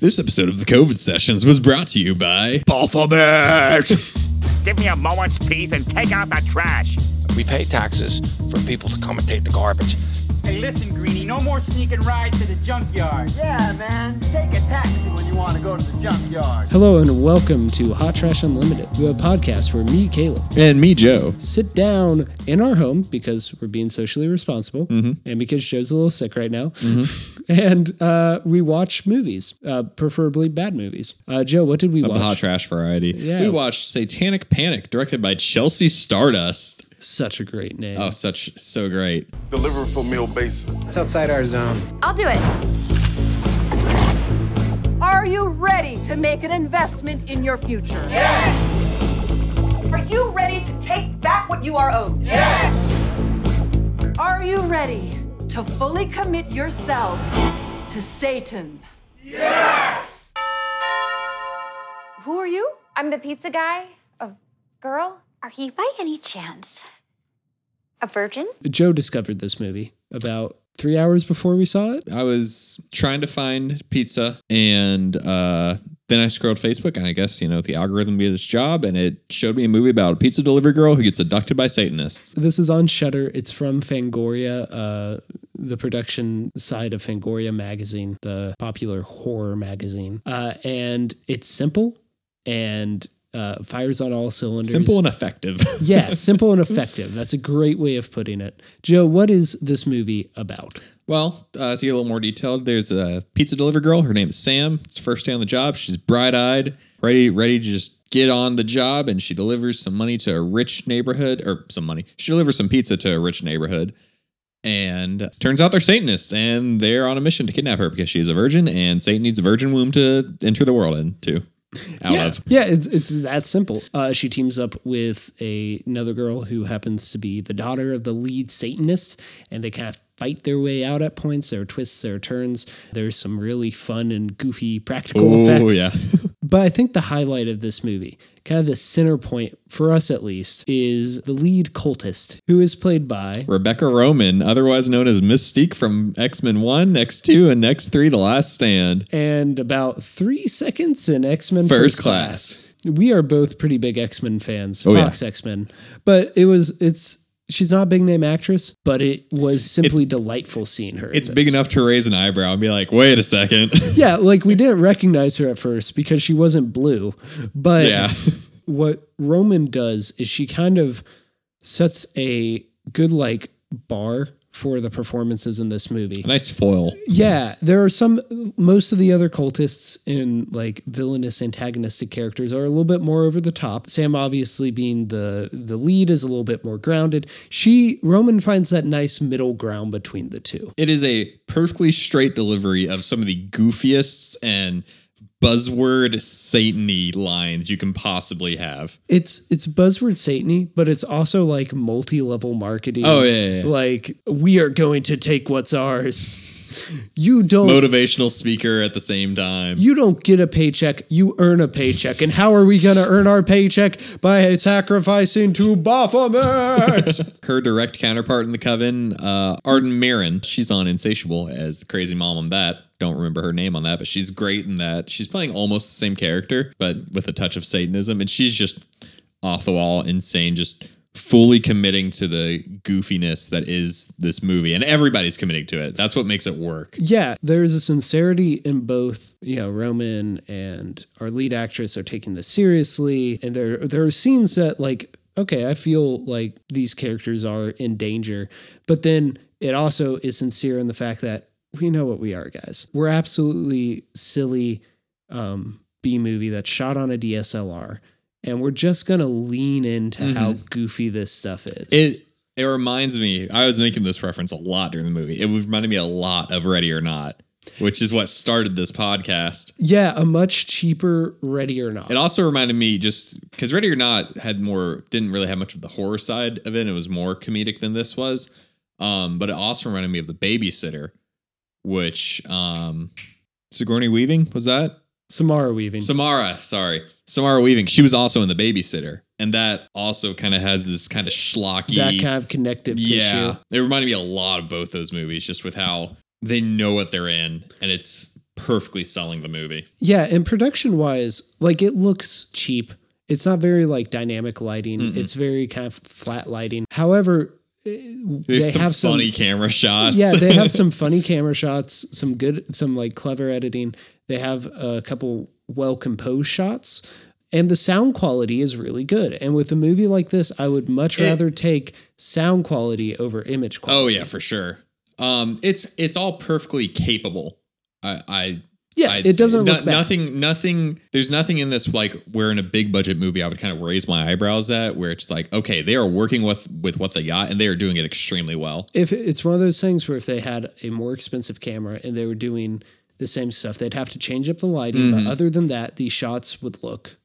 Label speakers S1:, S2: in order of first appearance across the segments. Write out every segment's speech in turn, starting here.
S1: This episode of the COVID Sessions was brought to you by
S2: Baphomet!
S3: Give me a moment's peace and take out the trash.
S4: We pay taxes for people to come and take the garbage.
S5: Hey, listen, Greenie, no more sneaking rides to the junkyard.
S6: Yeah, man. Take a taxi when you want to go to the junkyard.
S7: Hello and welcome to Hot Trash Unlimited, the podcast where me, Caleb,
S1: and me, Joe.
S7: sit down in our home because we're being socially responsible and because Joe's a little sick right now, and uh, we watch movies, uh, preferably bad movies. Uh, Joe, what did we
S1: Of
S7: watch?
S1: the hot trash variety.
S7: Yeah.
S1: We watched Satanic Panic, directed by Chelsea Stardust.
S7: Such a great name.
S1: Oh, such so great.
S8: Deliver for Mill Basin.
S9: It's outside our zone.
S10: I'll do it.
S11: Are you ready to make an investment in your future?
S6: Yes!
S11: Are you ready to take back what you are owed?
S6: Yes!
S11: Are you ready to fully commit yourselves to Satan?
S6: Yes!
S11: Who are you?
S10: I'm the pizza guy. A girl.
S12: Are you by any chance a virgin?
S7: Joe discovered this movie about three hours before we saw it.
S1: I was trying to find pizza and uh, then I scrolled Facebook and I guess, you know, the algorithm did its job and it showed me a movie about a pizza delivery girl who gets abducted by Satanists.
S7: This is on Shudder. It's from Fangoria, uh, the production side of Fangoria magazine, the popular horror magazine. Uh, and it's simple and uh, fires on all cylinders.
S1: Simple and effective.
S7: yeah, simple and effective. That's a great way of putting it. Joe, what is this movie about?
S1: Well, uh, to get a little more detailed, there's a pizza delivery girl. Her name is Sam. It's first day on the job. She's bright eyed, ready, ready to just get on the job, and she delivers some money to a rich neighborhood, or some money. She delivers some pizza to a rich neighborhood, and turns out they're Satanists, and they're on a mission to kidnap her because she's a virgin, and Satan needs a virgin womb to enter the world into. Out
S7: yeah,
S1: of.
S7: yeah, it's it's that simple. Uh, she teams up with a, another girl who happens to be the daughter of the lead Satanist, and they kind of fight their way out at points. There are twists, there are turns. There's some really fun and goofy practical effects.
S1: Oh,
S7: effects.
S1: yeah.
S7: but I think the highlight of this movie, kind of the center point for us at least, is the lead cultist, who is played by
S1: Rebecca Romijn, otherwise known as Mystique from X Men 1, X2, and X3 The Last Stand.
S7: and about three seconds in X Men
S1: First
S7: First,
S1: Class.
S7: Class. We are both pretty big X Men fans,
S1: Oh, yeah.
S7: Fox X Men, but it was it's she's not a big name actress, but it was simply delightful seeing her.
S1: It's big enough to raise an eyebrow and be like, wait a second.
S7: Yeah, like we didn't recognize her at first because she wasn't blue, but
S1: Yeah.
S7: what Romijn does is she kind of sets a good like bar for the performances in this movie.
S1: A nice foil.
S7: Yeah, there are some. Most of the other cultists in like villainous, antagonistic characters are a little bit more over the top. Sam, obviously being the the lead, is a little bit more grounded. She Romijn finds that nice middle ground between the two.
S1: It is a perfectly straight delivery of some of the goofiest and buzzword Satan-y lines you can possibly have.
S7: It's it's buzzword satany, but it's also like multi level marketing.
S1: Oh, yeah, yeah, yeah.
S7: like we are going to take what's ours. You don't
S1: Motivational speaker at the same time.
S7: You don't get a paycheck, you earn a paycheck. And how are we going to earn our paycheck? By sacrificing to Baphomet.
S1: Her direct counterpart in the coven, uh, Arden Myrin, she's on Insatiable as the crazy mom on that. Don't remember her name on that, but she's great in that. She's playing almost the same character, but with a touch of Satanism. And she's just off the wall, insane, just fully committing to the goofiness that is this movie. And everybody's committing to it. That's what makes it work.
S7: yeah, there's a sincerity in both, you know, Romijn and our lead actress are taking this seriously. And there there are scenes that like, okay, I feel like these characters are in danger. But then it also is sincere in the fact that we know what we are, guys. We're absolutely silly um, B movie that's shot on a DSLR. And we're just gonna lean into how goofy this stuff is.
S1: It it reminds me, I was making this reference a lot during the movie. It reminded me a lot of Ready or Not, which is what started this podcast.
S7: yeah, a much cheaper Ready or Not.
S1: It also reminded me just because Ready or Not had more, didn't really have much of the horror side of it. It was more comedic than this was. Um, but it also reminded me of The Babysitter, which um, Sigourney Weaving was that?
S7: Samara Weaving.
S1: Samara, sorry. Samara Weaving. She was also in The Babysitter. And that also kind of has this kind of schlocky.
S7: that kind of connective
S1: yeah.
S7: tissue.
S1: It reminded me a lot of both those movies, just with how they know what they're in. And it's perfectly selling the movie.
S7: Yeah, and production wise, like it looks cheap. It's not very like dynamic lighting. It's very kind of flat lighting. However,
S1: There's
S7: they have some
S1: funny camera shots.
S7: yeah, they have some funny camera shots, some good, some like clever editing. They have a couple well composed shots, and the sound quality is really good. And with a movie like this, I would much
S1: It-
S7: rather take sound quality over image quality.
S1: Oh yeah, for sure. Um, it's it's all perfectly capable. I, I
S7: Yeah,
S1: I'd
S7: it
S1: say.
S7: doesn't
S1: No-
S7: look bad.
S1: nothing. Nothing. There's nothing in this like where in a big budget movie I would kind of raise my eyebrows at, where it's like, okay, they are working with with what they got and they are doing it extremely well.
S7: if it's one of those things where if they had a more expensive camera and they were doing the same stuff, they'd have to change up the lighting.
S1: Mm-hmm.
S7: But other than that, these shots would look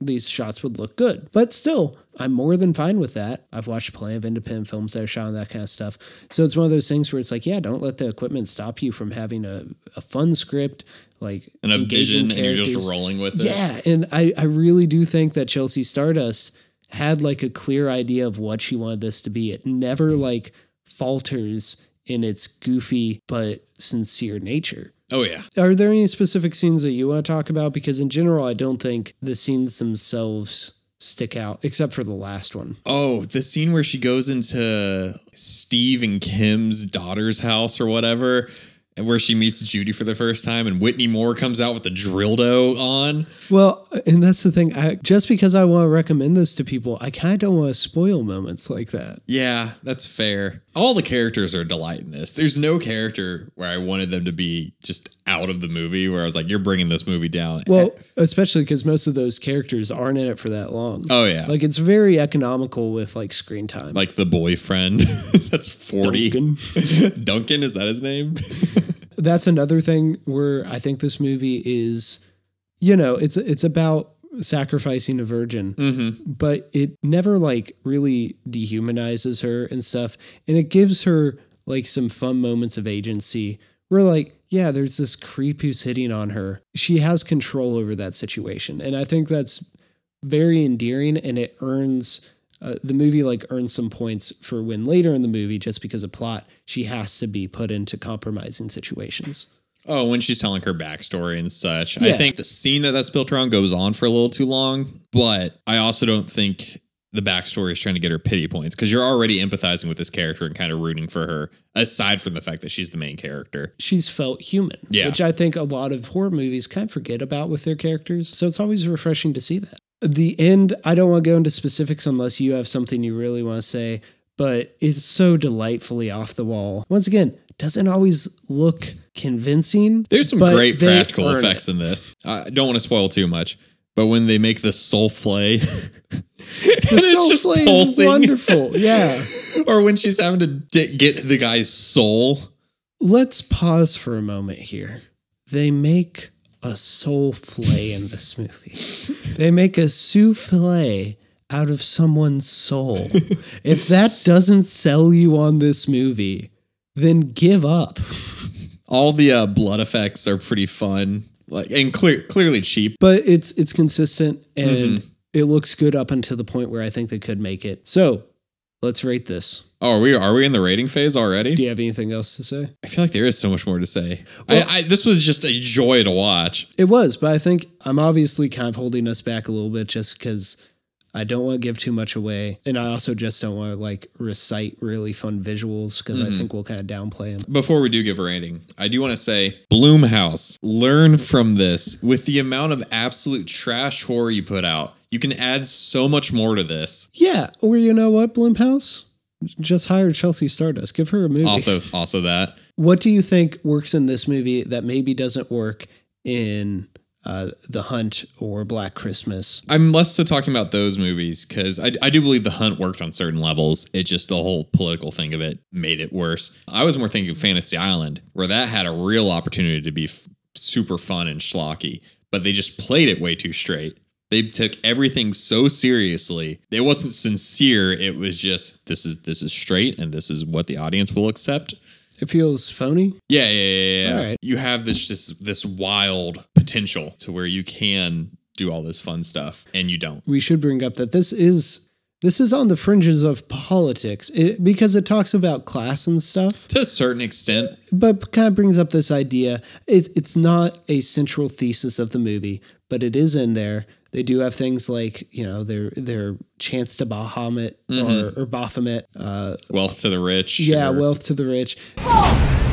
S7: these shots would look good. But still, I'm more than fine with that. I've watched plenty of independent films that are shot on that kind of stuff. So it's one of those things where it's like, yeah, don't let the equipment stop you from having a, a fun script, like
S1: And a vision, and you're just rolling with it.
S7: Yeah, and I, I really do think that Chelsea Stardust had like a clear idea of what she wanted this to be. It never like falters in its goofy but sincere nature.
S1: Oh yeah.
S7: Are there any specific scenes that you want to talk about? Because in general, I don't think the scenes themselves stick out, except for the last one.
S1: Oh, the scene where she goes into Steve and Kim's daughter's house or whatever, where she meets Judy for the first time, and Whitney Moore comes out with the Drildo on.
S7: Well, and that's the thing. I, just because I want to recommend this to people, I kind of don't want to spoil moments like that.
S1: Yeah, that's fair. All the characters are a delight in this. There's no character where I wanted them to be just out of the movie, where I was like, "You're bringing this movie down."
S7: Well, especially because most of those characters aren't in it for that long.
S1: oh yeah,
S7: Like it's very economical with like screen time.
S1: like the boyfriend that's 40.
S7: Duncan.
S1: Duncan, is that his name?
S7: That's another thing where I think this movie is, you know, it's it's about sacrificing a virgin,
S1: mm-hmm.
S7: but it never like really dehumanizes her and stuff, and it gives her like some fun moments of agency. Where like, yeah, there's this creep who's hitting on her. She has control over that situation, and I think that's very endearing, and it earns. Uh, the movie like earns some points for when later in the movie, just because of plot, she has to be put into compromising situations.
S1: Oh, when she's telling her backstory and such. I think the scene that that's built around goes on for a little too long, but I also don't think the backstory is trying to get her pity points because you're already empathizing with this character and kind of rooting for her, aside from the fact that she's the main character.
S7: She's felt human,
S1: Yeah.
S7: which I think a lot of horror movies kind of forget about with their characters. So it's always refreshing to see that. The end, I don't want to go into specifics unless you have something you really want to say, but it's so delightfully off the wall. Once again, doesn't always look convincing.
S1: There's some great practical effects
S7: it.
S1: in this. I don't want to spoil too much, but when they make the soul flay,
S7: The soul flay is wonderful. Yeah.
S1: or when she's having to di- get the guy's soul.
S7: Let's pause for a moment here. They make a soul flay in this movie. They make a souffle out of someone's soul. if that doesn't sell you on this movie, then give up.
S1: All the uh, blood effects are pretty fun, like and clear, clearly cheap.
S7: But it's it's consistent and
S1: Mm-hmm.
S7: it looks good up until the point where I think they could make it. So let's rate this.
S1: Oh, are we are we in the rating phase already?
S7: Do you have anything else to say?
S1: I feel like there is so much more to say.
S7: Well-
S1: I, I, this was just a joy to watch.
S7: It was, but I think I'm obviously kind of holding us back a little bit just because I don't want to give too much away. And I also just don't want to like recite really fun visuals because I mm-hmm. think we'll kind of downplay them.
S1: Before we do give a rating, I do want to say, Blumhouse, learn from this. With the amount of absolute trash horror you put out, you can add so much more to this.
S7: Yeah. Or you know what, Blumhouse? Just hire Chelsea Stardust. Give her a movie.
S1: Also, also that
S7: what do you think works in this movie that maybe doesn't work in uh, The Hunt or Black Christmas?
S1: I'm less so talking about those movies because I, I do believe The Hunt worked on certain levels. It just the whole political thing of it made it worse. I was more thinking of Fantasy Island, where that had a real opportunity to be f- super fun and schlocky, but they just played it way too straight. They took everything so seriously. It wasn't sincere. It was just this is this is straight and this is what the audience will accept.
S7: It feels phony.
S1: Yeah, yeah, yeah. yeah.
S7: All right.
S1: You have this just this wild potential to where you can do all this fun stuff and you don't.
S7: we should bring up that this is this is on the fringes of politics it, because it talks about class and stuff,
S1: To a certain extent,
S7: but kind of brings up this idea. It, it's not a central thesis of the movie, but it is in there. They do have things like you know their their chance to Bahamut or, or Baphomet. Uh,
S1: wealth to the rich.
S7: yeah,
S1: or-
S7: wealth to the rich.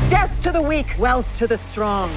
S11: Death to the weak, wealth to the strong.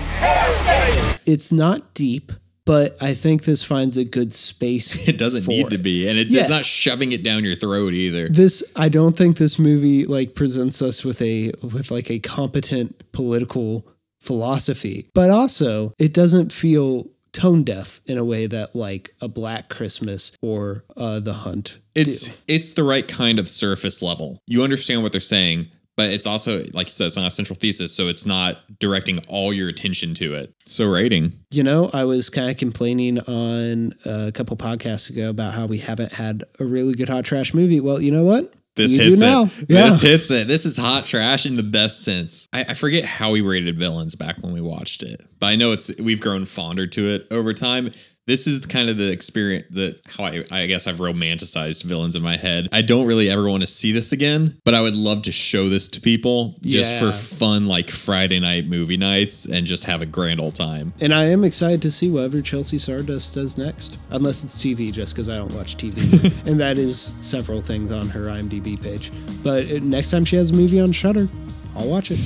S7: It's not deep, but I think this finds a good space.
S1: it doesn't
S7: for
S1: need to be, and it,
S7: Yeah.
S1: it's not shoving it down your throat either.
S7: This I don't think this movie like presents us with a with like a competent political philosophy, but also it doesn't feel tone deaf in a way that like a Black Christmas or uh, The Hunt.
S1: It's
S7: do.
S1: it's the right kind of surface level. You understand what they're saying, but it's also like you said, it's not a central thesis, so it's not directing all your attention to it. So rating.
S7: You know, I was kind of complaining on a couple podcasts ago about how we haven't had a really good hot trash movie. Well, you know what?
S1: This
S7: You
S1: hits it.
S7: Yeah.
S1: This hits it. This is hot trash in the best sense. I, I forget how we rated villains back when we watched it, but I know it's we've grown fonder to it over time. This is kind of the experience that how I, I guess I've romanticized villains in my head. I don't really ever want to see this again, but I would love to show this to people just
S7: Yeah.
S1: for fun, like Friday night movie nights, and just have a grand old time.
S7: And I am excited to see whatever Chelsea Stardust does next, unless it's TV, just because I don't watch TV. and that is several things on her IMDb page. But next time she has a movie on Shudder, I'll watch it.